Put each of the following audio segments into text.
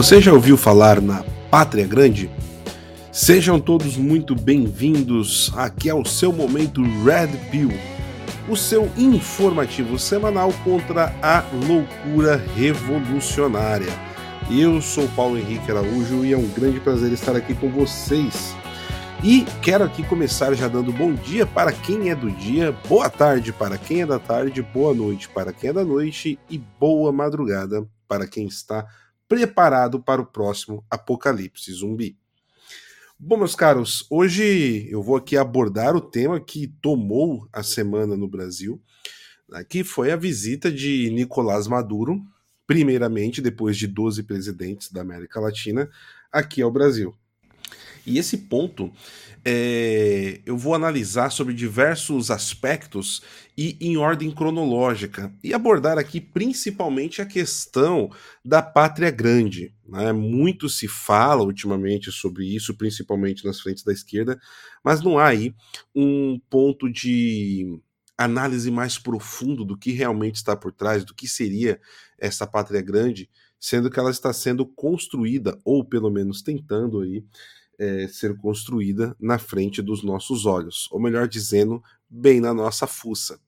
Você já ouviu falar na Pátria Grande? Sejam todos muito bem-vindos aqui ao seu momento Red Pill, o seu informativo semanal contra a loucura revolucionária. Eu sou Paulo Henrique Araújo e é um grande prazer estar aqui com vocês. E quero aqui começar já dando bom dia para quem é do dia, boa tarde para quem é da tarde, boa noite para quem é da noite e boa madrugada para quem está preparado para o próximo apocalipse zumbi. Bom, meus caros, hoje eu vou aqui abordar o tema que tomou a semana no Brasil, né, que foi a visita de Nicolás Maduro, primeiramente depois de 12 presidentes da América Latina, aqui ao Brasil. E esse ponto é, eu vou analisar sobre diversos aspectos e em ordem cronológica, e abordar aqui principalmente a questão da pátria grande. Né? Muito se fala ultimamente sobre isso, principalmente nas frentes da esquerda, mas não há aí um ponto de análise mais profundo do que realmente está por trás, do que seria essa pátria grande, sendo que ela está sendo construída, ou pelo menos tentando aí, é, ser construída na frente dos nossos olhos, ou melhor dizendo, bem na nossa fuça.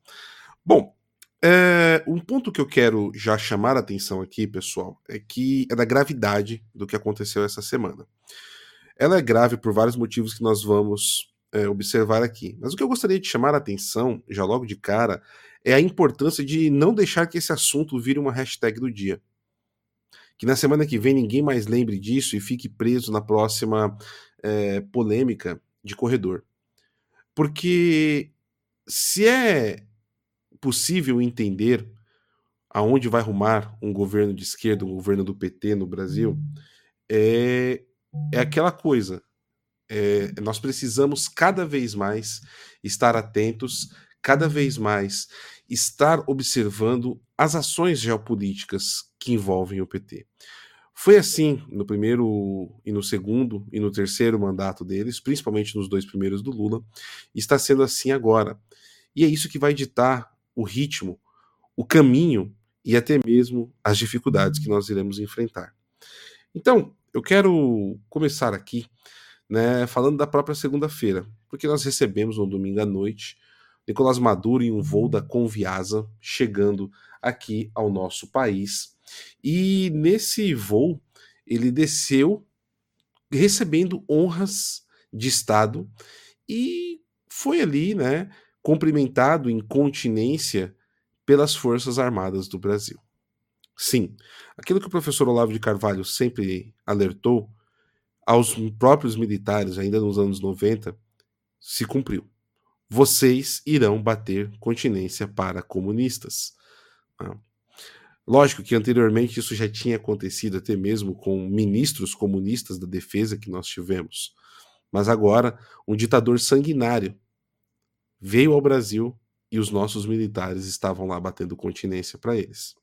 Bom, é, um ponto que eu quero já chamar a atenção aqui, pessoal, é que é da gravidade do que aconteceu essa semana. Ela é grave por vários motivos que nós vamos é, observar aqui. Mas o que eu gostaria de chamar a atenção, já logo de cara, é a importância de não deixar que esse assunto vire uma hashtag do dia que na semana que vem ninguém mais lembre disso e fique preso na próxima é, polêmica de corredor. Porque se é possível entender aonde vai rumar um governo de esquerda, um governo do PT no Brasil, é, é aquela coisa. É, nós precisamos cada vez mais estar atentos, cada vez mais estar observando as ações geopolíticas que envolvem o PT. Foi assim no primeiro e no segundo e no terceiro mandato deles, principalmente nos dois primeiros do Lula, está sendo assim agora. E é isso que vai ditar o ritmo, o caminho e até mesmo as dificuldades que nós iremos enfrentar. Então, eu quero começar aqui né, falando da própria segunda-feira, porque nós recebemos no domingo à noite Nicolás Maduro em um voo da Conviasa chegando aqui ao nosso país. E nesse voo ele desceu recebendo honras de Estado e foi ali, né, cumprimentado em continência pelas Forças Armadas do Brasil. Sim, aquilo que o professor Olavo de Carvalho sempre alertou aos próprios militares, ainda nos anos 90, se cumpriu vocês irão bater continência para comunistas. Né? Lógico que anteriormente isso já tinha acontecido até mesmo com ministros comunistas da defesa que nós tivemos. Mas agora, um ditador sanguinário veio ao Brasil e os nossos militares estavam lá batendo continência para eles.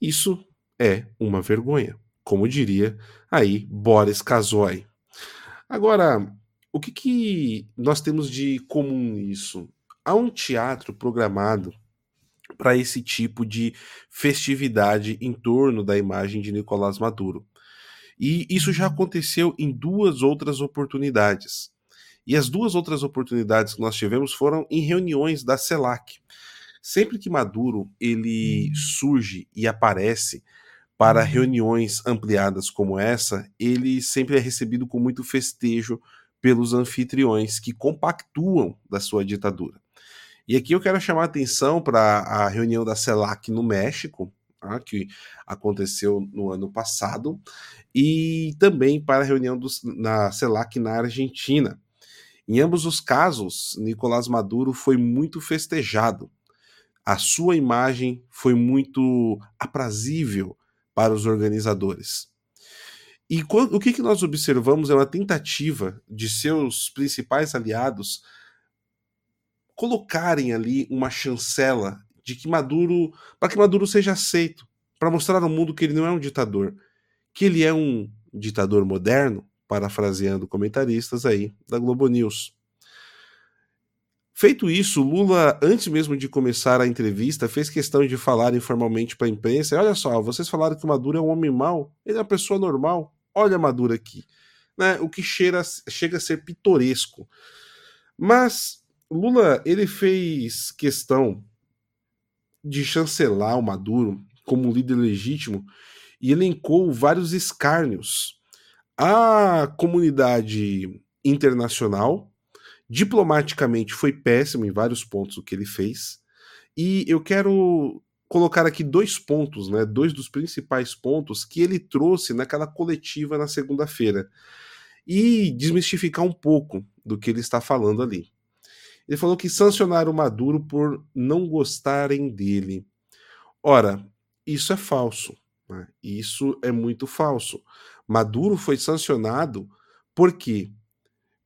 Isso é uma vergonha, como diria aí Boris Kazoy. Agora, o que, que nós temos de comum nisso? Há um teatro programado para esse tipo de festividade em torno da imagem de Nicolás Maduro. E isso já aconteceu em duas outras oportunidades. E as duas outras oportunidades que nós tivemos foram em reuniões da CELAC. Sempre que Maduro ele surge e aparece para reuniões ampliadas como essa, ele sempre é recebido com muito festejo pelos anfitriões que compactuam da sua ditadura. E aqui eu quero chamar a atenção para a reunião da CELAC no México, tá, que aconteceu no ano passado, e também para a reunião do, na CELAC na Argentina. Em ambos os casos, Nicolás Maduro foi muito festejado. A sua imagem foi muito aprazível para os organizadores. E o que, que nós observamos é uma tentativa de seus principais aliados colocarem ali uma chancela de que Maduro, para que Maduro seja aceito, para mostrar ao mundo que ele não é um ditador, que ele é um ditador moderno, parafraseando comentaristas aí da Globo News. Feito isso, Lula, antes mesmo de começar a entrevista, fez questão de falar informalmente para a imprensa: olha só, vocês falaram que o Maduro é um homem mau, ele é uma pessoa normal, olha Maduro aqui. Né? O que cheira, chega a ser pitoresco. Mas Lula ele fez questão de chancelar o Maduro como líder legítimo e elencou vários escárnios à comunidade internacional Diplomaticamente foi péssimo em vários pontos o que ele fez. E eu quero colocar aqui dois pontos, né, dois dos principais pontos que ele trouxe naquela coletiva na segunda-feira e desmistificar um pouco do que ele está falando ali. Ele falou que sancionaram Maduro por não gostarem dele. Ora, isso é falso. Né? Isso é muito falso. Maduro foi sancionado porque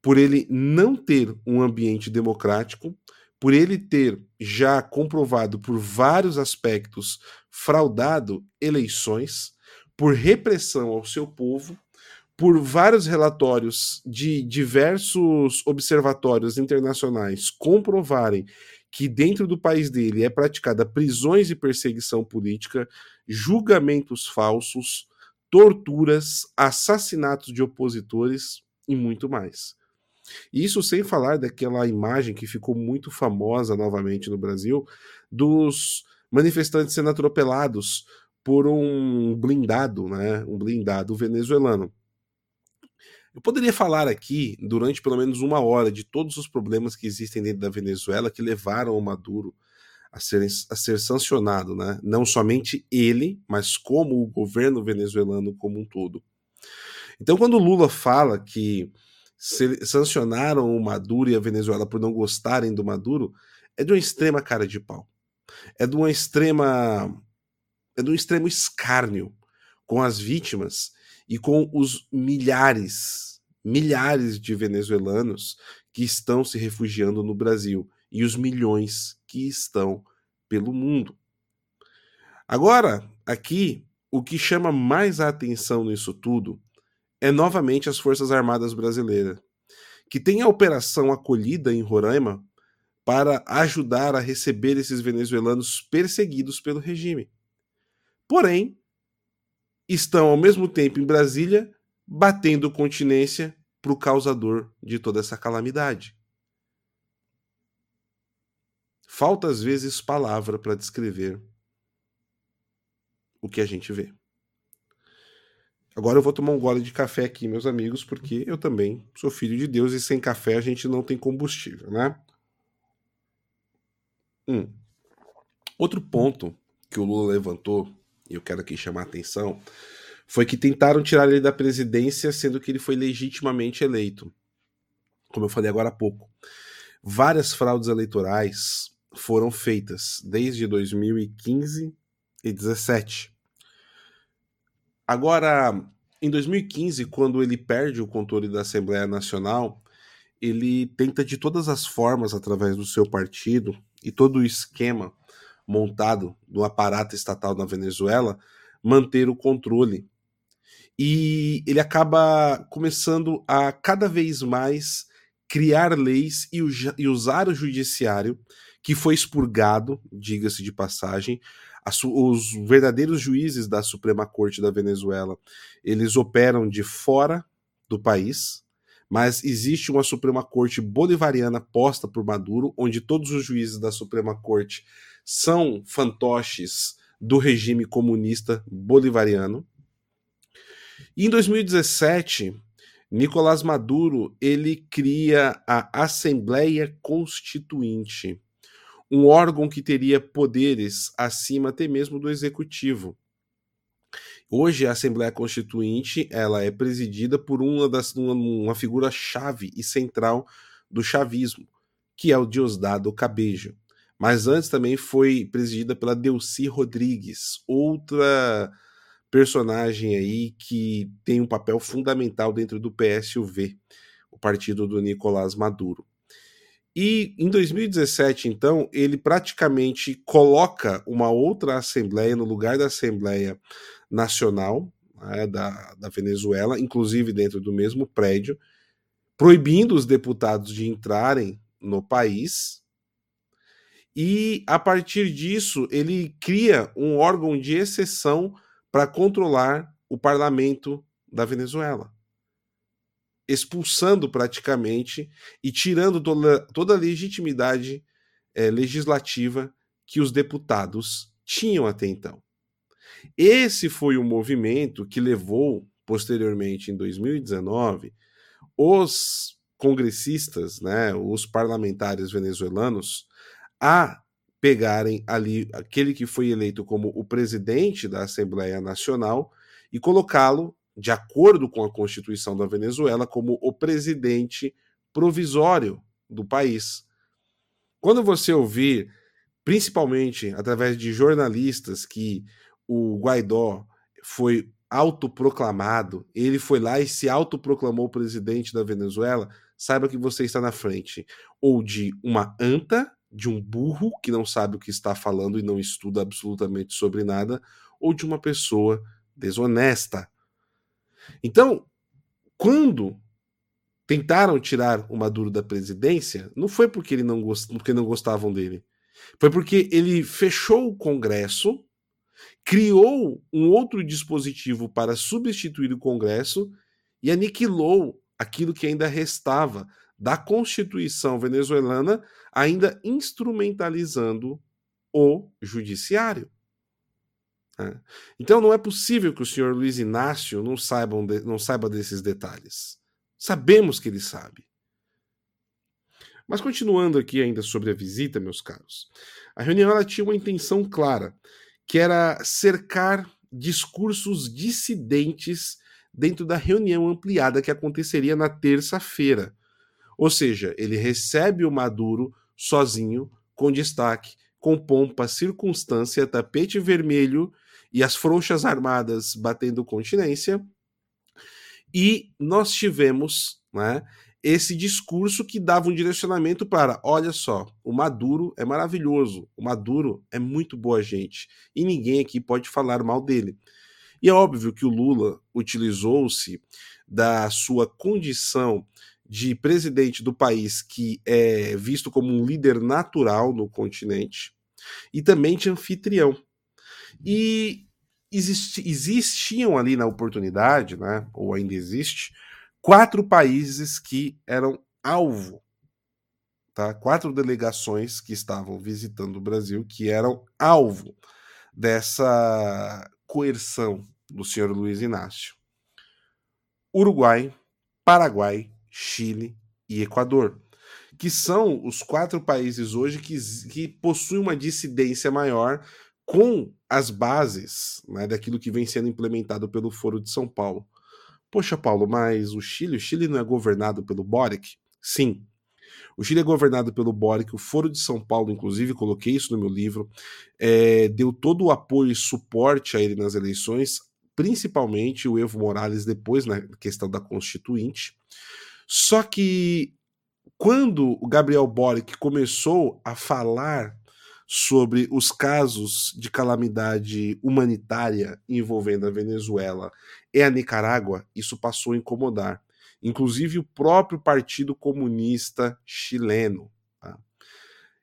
por ele não ter um ambiente democrático, por ele ter já comprovado por vários aspectos fraudado eleições, por repressão ao seu povo, por vários relatórios de diversos observatórios internacionais comprovarem que dentro do país dele é praticada prisões e perseguição política, julgamentos falsos, torturas, assassinatos de opositores e muito mais. Isso sem falar daquela imagem que ficou muito famosa novamente no Brasil dos manifestantes sendo atropelados por um blindado, né? Um blindado venezuelano. Eu poderia falar aqui, durante pelo menos uma hora, de todos os problemas que existem dentro da Venezuela que levaram o Maduro a ser, a ser sancionado, né? Não somente ele, mas como o governo venezuelano como um todo. Então, quando Lula fala que sancionaram o Maduro e a Venezuela por não gostarem do Maduro é de uma extrema cara de pau. É de uma extrema. É de um extremo escárnio com as vítimas e com os milhares, milhares de venezuelanos que estão se refugiando no Brasil e os milhões que estão pelo mundo. Agora, aqui, o que chama mais a atenção nisso tudo é novamente as Forças Armadas Brasileiras, que tem a operação acolhida em Roraima para ajudar a receber esses venezuelanos perseguidos pelo regime. Porém, estão ao mesmo tempo em Brasília batendo continência para o causador de toda essa calamidade. Falta às vezes palavra para descrever o que a gente vê. Agora eu vou tomar um gole de café aqui, meus amigos, porque eu também sou filho de Deus e sem café a gente não tem combustível, né? Hum. Outro ponto que o Lula levantou, e eu quero aqui chamar a atenção, foi que tentaram tirar ele da presidência, sendo que ele foi legitimamente eleito. Como eu falei agora há pouco. Várias fraudes eleitorais foram feitas desde 2015 e 2017 Agora, em 2015, quando ele perde o controle da Assembleia Nacional, ele tenta de todas as formas, através do seu partido e todo o esquema montado do aparato estatal na Venezuela, manter o controle. E ele acaba começando a cada vez mais criar leis e, usar o judiciário, que foi expurgado, diga-se de passagem, os verdadeiros juízes da Suprema Corte da Venezuela, eles operam de fora do país, mas existe uma Suprema Corte bolivariana posta por Maduro, onde todos os juízes da Suprema Corte são fantoches do regime comunista bolivariano. E em 2017, Nicolás Maduro ele cria a Assembleia Constituinte um órgão que teria poderes acima até mesmo do executivo. Hoje a Assembleia Constituinte ela é presidida por uma das uma, uma figura chave e central do chavismo, que é o Diosdado Cabejo. Mas antes também foi presidida pela Delcy Rodrigues, outra personagem aí que tem um papel fundamental dentro do PSUV, o partido do Nicolás Maduro. E em 2017, então, ele praticamente coloca uma outra Assembleia no lugar da Assembleia Nacional né, da, da Venezuela, inclusive dentro do mesmo prédio, proibindo os deputados de entrarem no país. E a partir disso ele cria um órgão de exceção para controlar o parlamento da Venezuela, expulsando praticamente e tirando toda, toda a legitimidade é, legislativa que os deputados tinham até então. Esse foi o movimento que levou, posteriormente, em 2019, os congressistas, né, os parlamentares venezuelanos, a pegarem ali aquele que foi eleito como o presidente da Assembleia Nacional e colocá-lo, de acordo com a Constituição da Venezuela, como o presidente provisório do país. Quando você ouvir, principalmente através de jornalistas, que o Guaidó foi autoproclamado, ele foi lá e se autoproclamou presidente da Venezuela, saiba que você está na frente ou de uma anta, de um burro que não sabe o que está falando e não estuda absolutamente sobre nada, ou de uma pessoa desonesta. Então, quando tentaram tirar o Maduro da presidência, não foi porque ele não gost... porque não gostavam dele. Foi porque ele fechou o Congresso criou um outro dispositivo para substituir o Congresso e aniquilou aquilo que ainda restava da Constituição venezuelana, ainda instrumentalizando o judiciário. É. Então não é possível que o senhor Luiz Inácio não saiba, não saiba desses detalhes. Sabemos que ele sabe. Mas continuando aqui ainda sobre a visita, meus caros, a reunião tinha uma intenção clara que era cercar discursos dissidentes dentro da reunião ampliada que aconteceria na terça-feira. Ou seja, ele recebe o Maduro sozinho, com destaque, com pompa, circunstância, tapete vermelho e as frouxas armadas batendo continência. E nós tivemos né, esse discurso que dava um direcionamento para: olha só, o Maduro é maravilhoso, o Maduro é muito boa gente e ninguém aqui pode falar mal dele. E é óbvio que o Lula utilizou-se da sua condição de presidente do país que é visto como um líder natural no continente e também de anfitrião. E existi, existiam ali na oportunidade, né, ou ainda existe, quatro países que eram alvo, tá? Quatro delegações que estavam visitando o Brasil que eram alvo dessa coerção do senhor Luiz Inácio. Uruguai, Paraguai, Chile e Equador, que são os quatro países hoje que, que possuem uma dissidência maior com as bases né, daquilo que vem sendo implementado pelo Foro de São Paulo. Poxa, Paulo, mas o Chile, o Chile não é governado pelo Boric? Sim. O Chile é governado pelo Boric, o Foro de São Paulo, inclusive, coloquei isso no meu livro, é, deu todo o apoio e suporte a ele nas eleições, principalmente o Evo Morales depois na questão da Constituinte. Só que quando o Gabriel Boric começou a falar sobre os casos de calamidade humanitária envolvendo a Venezuela e a Nicarágua, isso passou a incomodar, inclusive o próprio Partido Comunista Chileno. Tá?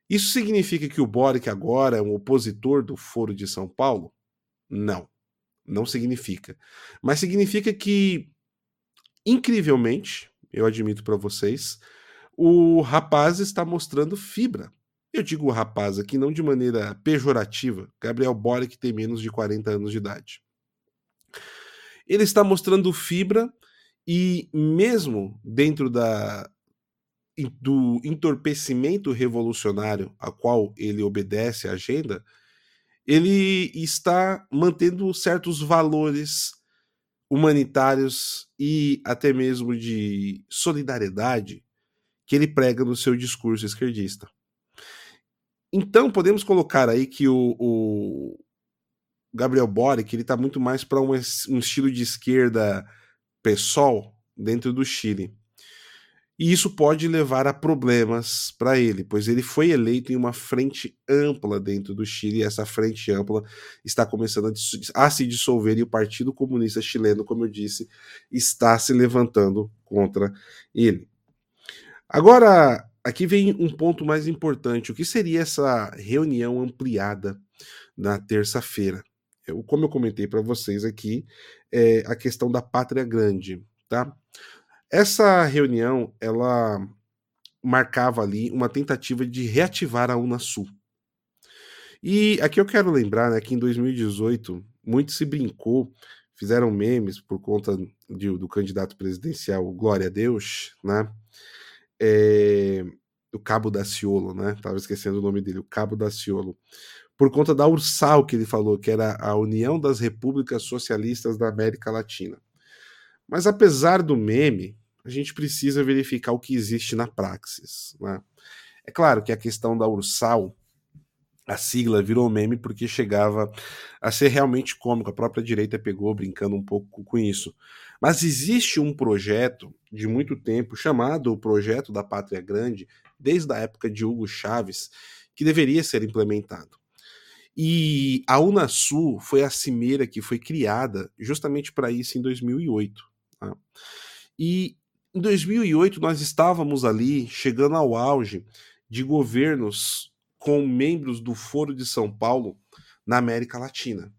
Isso significa que o Boric agora é um opositor do Foro de São Paulo? Não, não significa. Mas significa que, incrivelmente, eu admito para vocês, o rapaz está mostrando fibra eu digo rapaz aqui não de maneira pejorativa, Gabriel Boric tem menos de 40 anos de idade. Ele está mostrando fibra e mesmo dentro da do entorpecimento revolucionário a qual ele obedece à agenda, ele está mantendo certos valores humanitários e até mesmo de solidariedade que ele prega no seu discurso esquerdista. Então, podemos colocar aí que o, o Gabriel Boric ele está muito mais para um, um, estilo de esquerda PSOL dentro do Chile. E isso pode levar a problemas para ele, pois ele foi eleito em uma frente ampla dentro do Chile, e essa frente ampla está começando a, a se dissolver, e o Partido Comunista Chileno, como eu disse, está se levantando contra ele. Agora, aqui vem um ponto mais importante. O que seria essa reunião ampliada na terça-feira? Como eu comentei para vocês aqui, é a questão da pátria grande, tá? Essa reunião, ela marcava ali uma tentativa de reativar a Unasul. E aqui eu quero lembrar né, que em 2018 muito se brincou, fizeram memes por conta de, do candidato presidencial Glória a Deus, né? É, o Cabo da Ciolo, né? Tava esquecendo o nome dele, o Cabo da Ciolo. Por conta da Ursal que ele falou, que era a União das Repúblicas Socialistas da América Latina. Mas apesar do meme, a gente precisa verificar o que existe na praxis. Né? É claro que a questão da Ursal, a sigla virou meme porque chegava a ser realmente cômico. A própria direita pegou brincando um pouco com isso. Mas existe um projeto de muito tempo chamado o Projeto da Pátria Grande, desde a época de Hugo Chaves, que deveria ser implementado. E a Unasul foi a cimeira que foi criada justamente para isso em 2008. Tá? E em 2008, nós estávamos ali chegando ao auge de governos com membros do Foro de São Paulo na América Latina.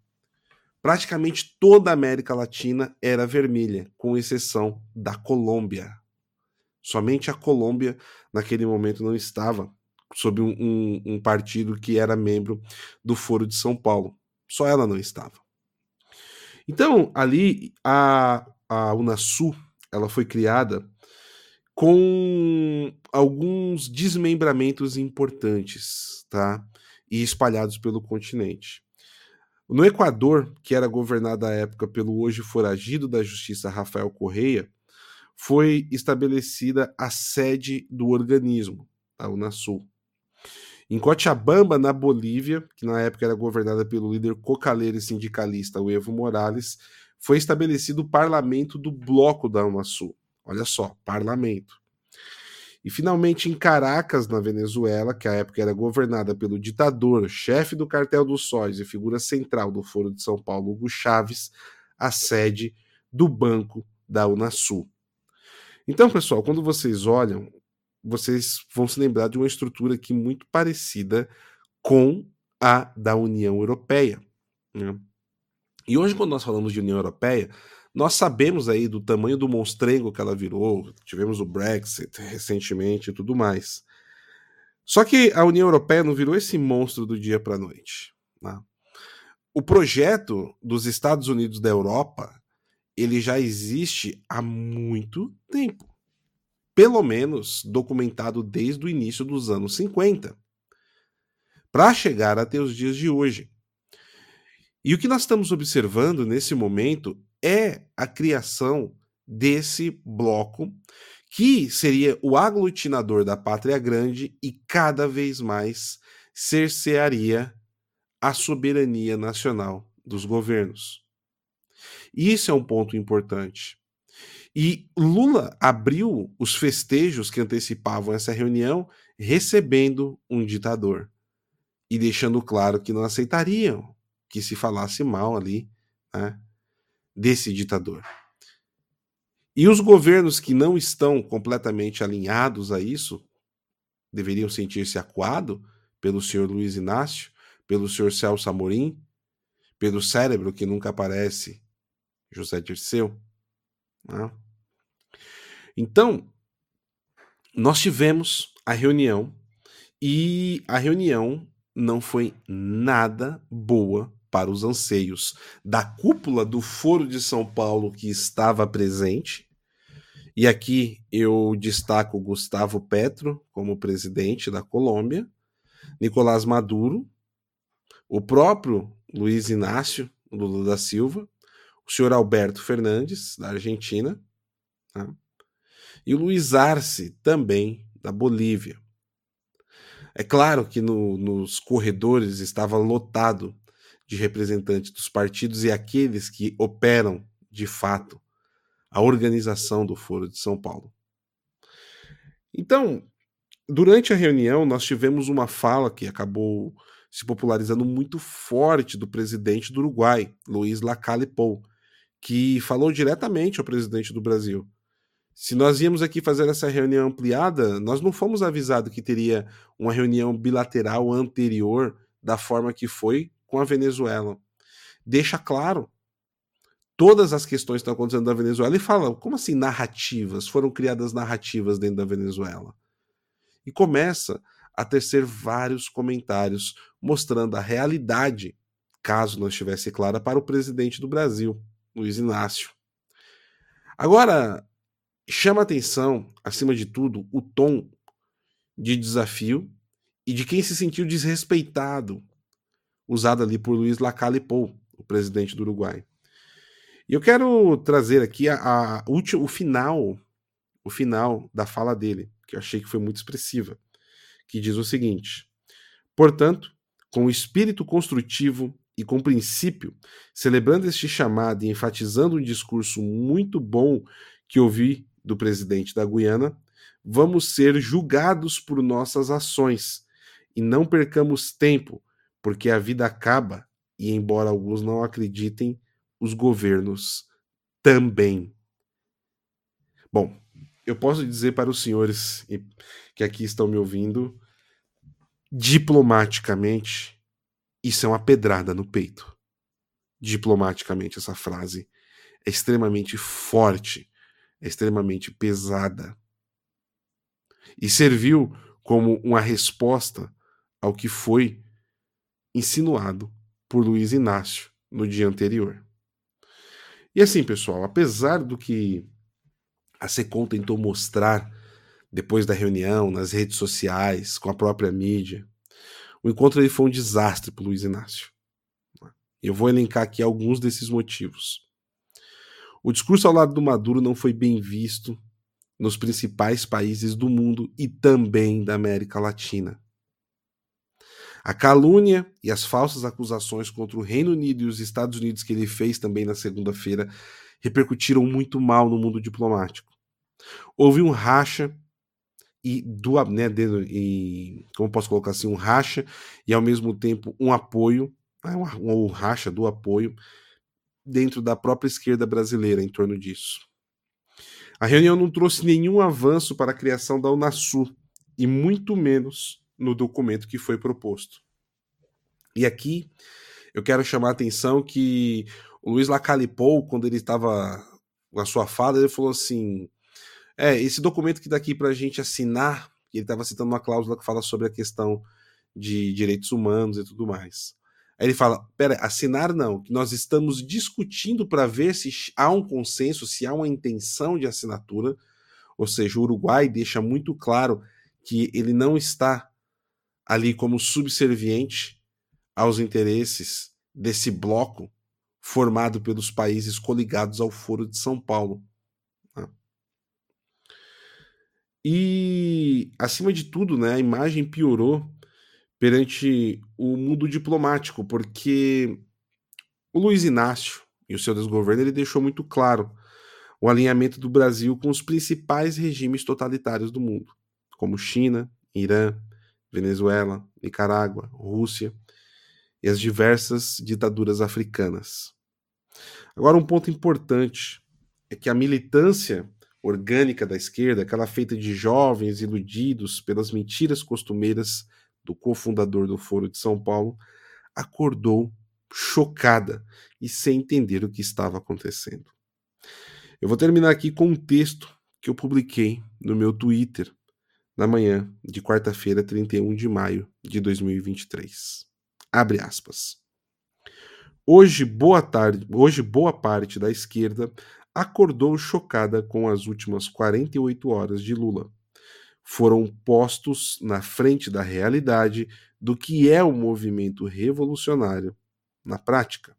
Praticamente toda a América Latina era vermelha, com exceção da Colômbia. Somente a Colômbia, naquele momento, não estava sob um, um, um partido que era membro do Foro de São Paulo. Só ela não estava. Então, ali, a, a Unasul, ela foi criada com alguns desmembramentos importantes, tá? E espalhados pelo continente. No Equador, que era governado à época pelo hoje foragido da justiça Rafael Correia, foi estabelecida a sede do organismo, a Unasul. Em Cochabamba, na Bolívia, que na época era governada pelo líder cocaleiro e sindicalista o Evo Morales, foi estabelecido o parlamento do bloco da Unasul. Olha só, parlamento. E finalmente em Caracas, na Venezuela, que à época era governada pelo ditador, chefe do cartel dos sóis e figura central do Foro de São Paulo, Hugo Chaves, a sede do Banco da Unasul. Então, pessoal, quando vocês olham, vocês vão se lembrar de uma estrutura aqui muito parecida com a da União Europeia. Né? E hoje, quando nós falamos de União Europeia, nós sabemos aí do tamanho do monstrengo que ela virou, tivemos o Brexit recentemente e tudo mais. Só que a União Europeia não virou esse monstro do dia para a noite. Né? O projeto dos Estados Unidos da Europa ele já existe há muito tempo. Pelo menos documentado desde o início dos anos 50. Para chegar até os dias de hoje. E o que nós estamos observando nesse momento é a criação desse bloco que seria o aglutinador da pátria grande e cada vez mais cercearia a soberania nacional dos governos. Isso é um ponto importante. E Lula abriu os festejos que antecipavam essa reunião recebendo um ditador e deixando claro que não aceitariam que se falasse mal ali né, desse ditador. E os governos que não estão completamente alinhados a isso deveriam sentir-se acuados pelo senhor Luiz Inácio, pelo senhor Celso Amorim, pelo cérebro que nunca aparece, José Dirceu. Né? Então, nós tivemos a reunião e a reunião não foi nada boa para os anseios da cúpula do Foro de São Paulo que estava presente. E aqui eu destaco Gustavo Petro como presidente da Colômbia, Nicolás Maduro, o próprio Luiz Inácio Lula da Silva, o senhor Alberto Fernandes, da Argentina, tá? e o Luiz Arce, também da Bolívia. É claro que no, nos corredores estava lotado de representantes dos partidos e aqueles que operam, de fato, a organização do Foro de São Paulo. Então, durante a reunião, nós tivemos uma fala que acabou se popularizando muito forte do presidente do Uruguai, Luiz Lacalle Pou, que falou diretamente ao presidente do Brasil Se nós íamos aqui fazer essa reunião ampliada, nós não fomos avisados que teria uma reunião bilateral anterior da forma que foi com a Venezuela. Deixa claro todas as questões que estão acontecendo na Venezuela e fala, como assim narrativas? Foram criadas narrativas dentro da Venezuela. E começa a tecer vários comentários mostrando a realidade, caso não estivesse clara, para o presidente do Brasil, Luiz Inácio. Agora, chama atenção, acima de tudo, o tom de desafio e de quem se sentiu desrespeitado, usado ali por Luiz Lacalle Pou, o presidente do Uruguai. E eu quero trazer aqui a, a, o final, o final da fala dele, que eu achei que foi muito expressiva, que diz o seguinte: Portanto, com espírito construtivo e com princípio, celebrando este chamado e enfatizando um discurso muito bom que ouvi do presidente da Guiana, vamos ser julgados por nossas ações e não percamos tempo, porque a vida acaba e, embora alguns não acreditem, os governos também. Bom, eu posso dizer para os senhores que aqui estão me ouvindo, diplomaticamente, isso é uma pedrada no peito. Diplomaticamente, essa frase é extremamente forte é extremamente pesada e serviu como uma resposta ao que foi insinuado por Luiz Inácio no dia anterior. E assim, pessoal, apesar do que a SECOM tentou mostrar depois da reunião, nas redes sociais, com a própria mídia, o encontro ele foi um desastre para Luiz Inácio. Eu vou elencar aqui alguns desses motivos. O discurso ao lado do Maduro não foi bem visto nos principais países do mundo e também da América Latina. A calúnia e as falsas acusações contra o Reino Unido e os Estados Unidos que ele fez também na segunda-feira repercutiram muito mal no mundo diplomático. Houve um racha e do né, e, como posso colocar assim, um racha e ao mesmo tempo um apoio, né, um, um racha do apoio dentro da própria esquerda brasileira em torno disso. A reunião não trouxe nenhum avanço para a criação da Unasul, e muito menos no documento que foi proposto. E aqui eu quero chamar a atenção que o Luiz Lacalipou, quando ele estava na sua fala, ele falou assim: é, esse documento que daqui para a gente assinar, ele estava citando uma cláusula que fala sobre a questão de direitos humanos e tudo mais. Aí ele fala: pera, assinar não, que nós estamos discutindo para ver se há um consenso, se há uma intenção de assinatura. Ou seja, o Uruguai deixa muito claro que ele não está ali como subserviente aos interesses desse bloco formado pelos países coligados ao Foro de São Paulo. Né? E, acima de tudo, né, a imagem piorou perante o mundo diplomático, porque o Luiz Inácio e o seu desgoverno ele deixou muito claro o alinhamento do Brasil com os principais regimes totalitários do mundo, como China, Irã, Venezuela, Nicarágua, Rússia e as diversas ditaduras africanas. Agora, um ponto importante é que a militância orgânica da esquerda, aquela feita de jovens iludidos pelas mentiras costumeiras do cofundador do Foro de São Paulo, acordou chocada e sem entender o que estava acontecendo. Eu vou terminar aqui com um texto que eu publiquei no meu Twitter na manhã de quarta-feira, 31 de maio de 2023. Abre aspas. Hoje boa tarde, hoje boa parte da esquerda acordou chocada com as últimas 48 horas de Lula foram postos na frente da realidade do que é o movimento revolucionário na prática.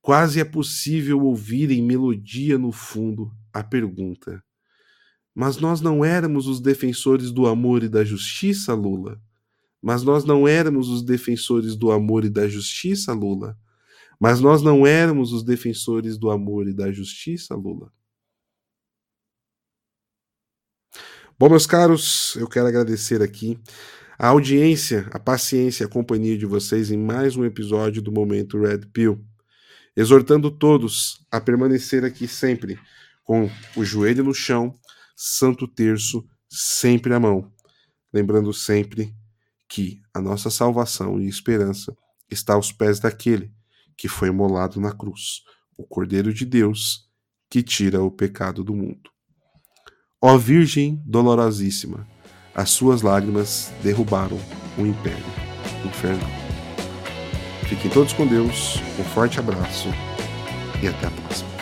Quase é possível ouvir em melodia no fundo a pergunta: Mas nós não éramos os defensores do amor e da justiça, Lula? Mas nós não éramos os defensores do amor e da justiça, Lula? Mas nós não éramos os defensores do amor e da justiça, Lula? Bom, meus caros, eu quero agradecer aqui a audiência, a paciência, a companhia de vocês em mais um episódio do Momento Red Pill, exortando todos a permanecer aqui sempre com o joelho no chão, Santo Terço sempre à mão, lembrando sempre que a nossa salvação e esperança está aos pés daquele que foi molado na cruz, o Cordeiro de Deus que tira o pecado do mundo. Ó Virgem dolorosíssima, as suas lágrimas derrubaram o império infernal. Fiquem todos com Deus, um forte abraço e até a próxima.